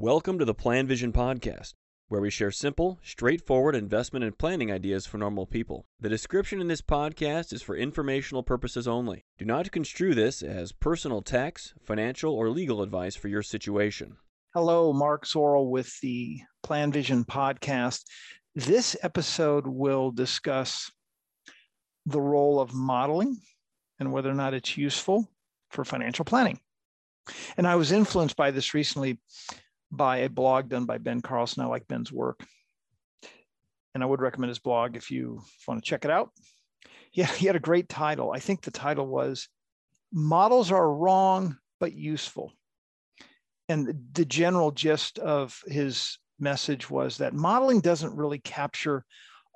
Welcome to the PlanVision Podcast, where we share simple, straightforward investment and planning ideas for normal people. The description in this podcast is for informational purposes only. Do not construe this as personal tax, financial, or legal advice for your situation. Hello, Mark Zoril with the PlanVision Podcast. This episode will discuss the role of modeling and whether or not it's useful for financial planning. And I was influenced by this recently by a blog done by Ben Carlson. I like Ben's work. And I would recommend his blog if you want to check it out. Yeah, he had a great title. I think the title was Models Are Wrong but Useful. And the general gist of his message was that modeling doesn't really capture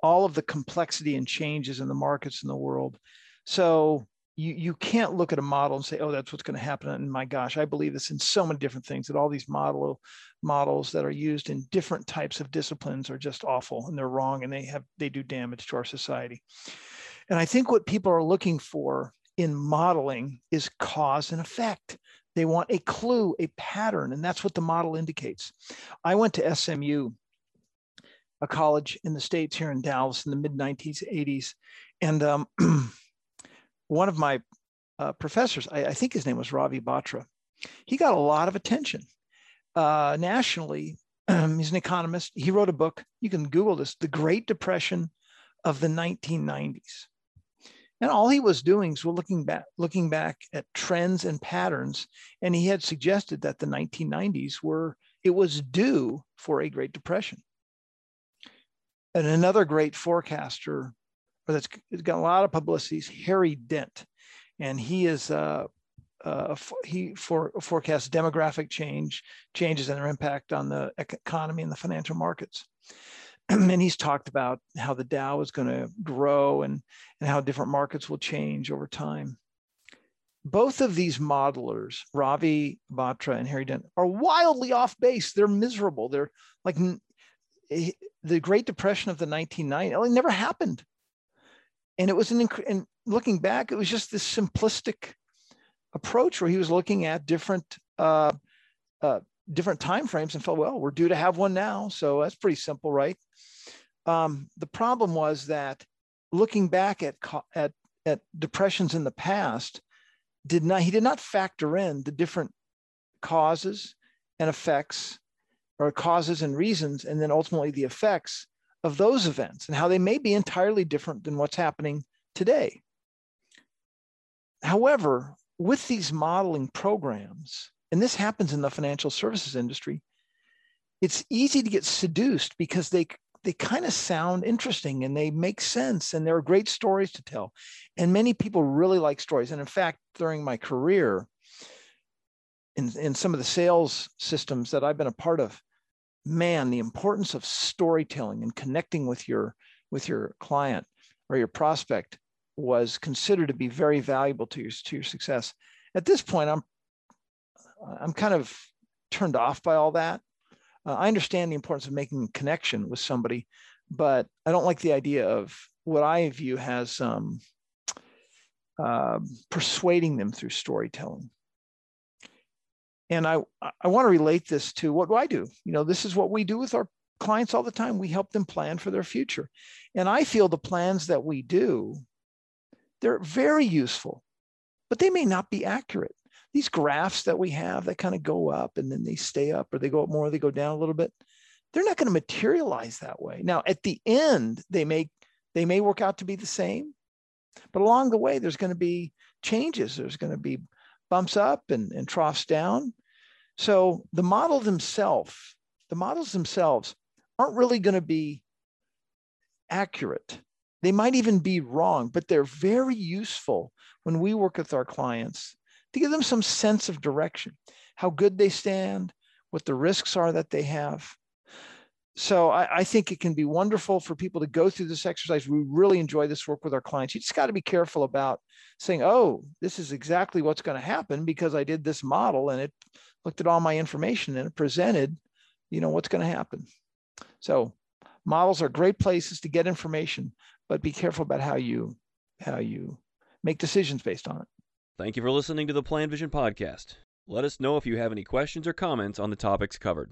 all of the complexity and changes in the markets in the world. So you you can't look at a model and say, oh, that's what's going to happen. And my gosh, I believe this in so many different things that all these model models that are used in different types of disciplines are just awful and they're wrong and they have they do damage to our society. And I think what people are looking for in modeling is cause and effect. They want a clue, a pattern, and that's what the model indicates. I went to SMU, a college in the States here in Dallas in the mid 1980s. And um, one of my uh, professors, I, I, think his name was Ravi Batra, he got a lot of attention uh, nationally. he's an economist. He wrote a book. You can Google this The Great Depression of the 1990s. And all he was doing was looking back, looking back at trends and patterns. And he had suggested that the 1990s were, it was due for a Great Depression. And another great forecaster or that's got a lot of publicity is Harry Dent. And he is, uh, uh, he for, forecasts demographic change, changes and their impact on the economy and the financial markets. and he's talked about how the Dow is going to grow and, and how different markets will change over time. Both of these modelers, Ravi Batra and Harry Dent, are wildly off base. They're miserable. They're like eh, the Great Depression of the 1990s. It never happened and it was an inc- and looking back it was just this simplistic approach where he was looking at different uh, uh, different time frames and felt well we're due to have one now. So that's pretty simple right? Um, the problem was that looking back at at at depressions in the past did not he did not factor in the different causes and effects or causes and reasons and then ultimately the effects of those events and how they may be entirely different than what's happening today. However, with these modeling programs, and this happens in the financial services industry, it's easy to get seduced because they they kind of sound interesting and they make sense and there are great stories to tell. And many people really like stories. And in fact, during my career, in, in some of the sales systems that I've been a part of, man, the importance of storytelling and connecting with your with your client or your prospect was considered to be very valuable to your to your success. At this point, I'm I'm kind of turned off by all that. Uh, I understand the importance of making a connection with somebody, but I don't like the idea of what I view as um, uh, persuading them through storytelling and I, I want to relate this to what do I do? You know, this is what we do with our clients all the time. We help them plan for their future. And I feel the plans that we do, they're very useful, but they may not be accurate. These graphs that we have that kind of go up and then they stay up or they go up more, they go down a little bit. They're not going to materialize that way. Now, at the end, they may they may work out to be the same, but along the way, there's going to be changes. There's going to be bumps up and, and troughs down. So the model themselves, the models themselves aren't really going to be accurate. They might even be wrong, but they're very useful when we work with our clients to give them some sense of direction, how good they stand, what the risks are that they have. So I, I, think it can be wonderful for people to go through this exercise. We really enjoy this work with our clients. You just got to be careful about saying, oh, this is exactly what's going to happen because I did this model and it looked at all my information and it presented, you know, what's going to happen. So models are great places to get information, but be careful about how you how you make decisions based on it. Thank you for listening to the PlanVision podcast. Let us know if you have any questions or comments on the topics covered.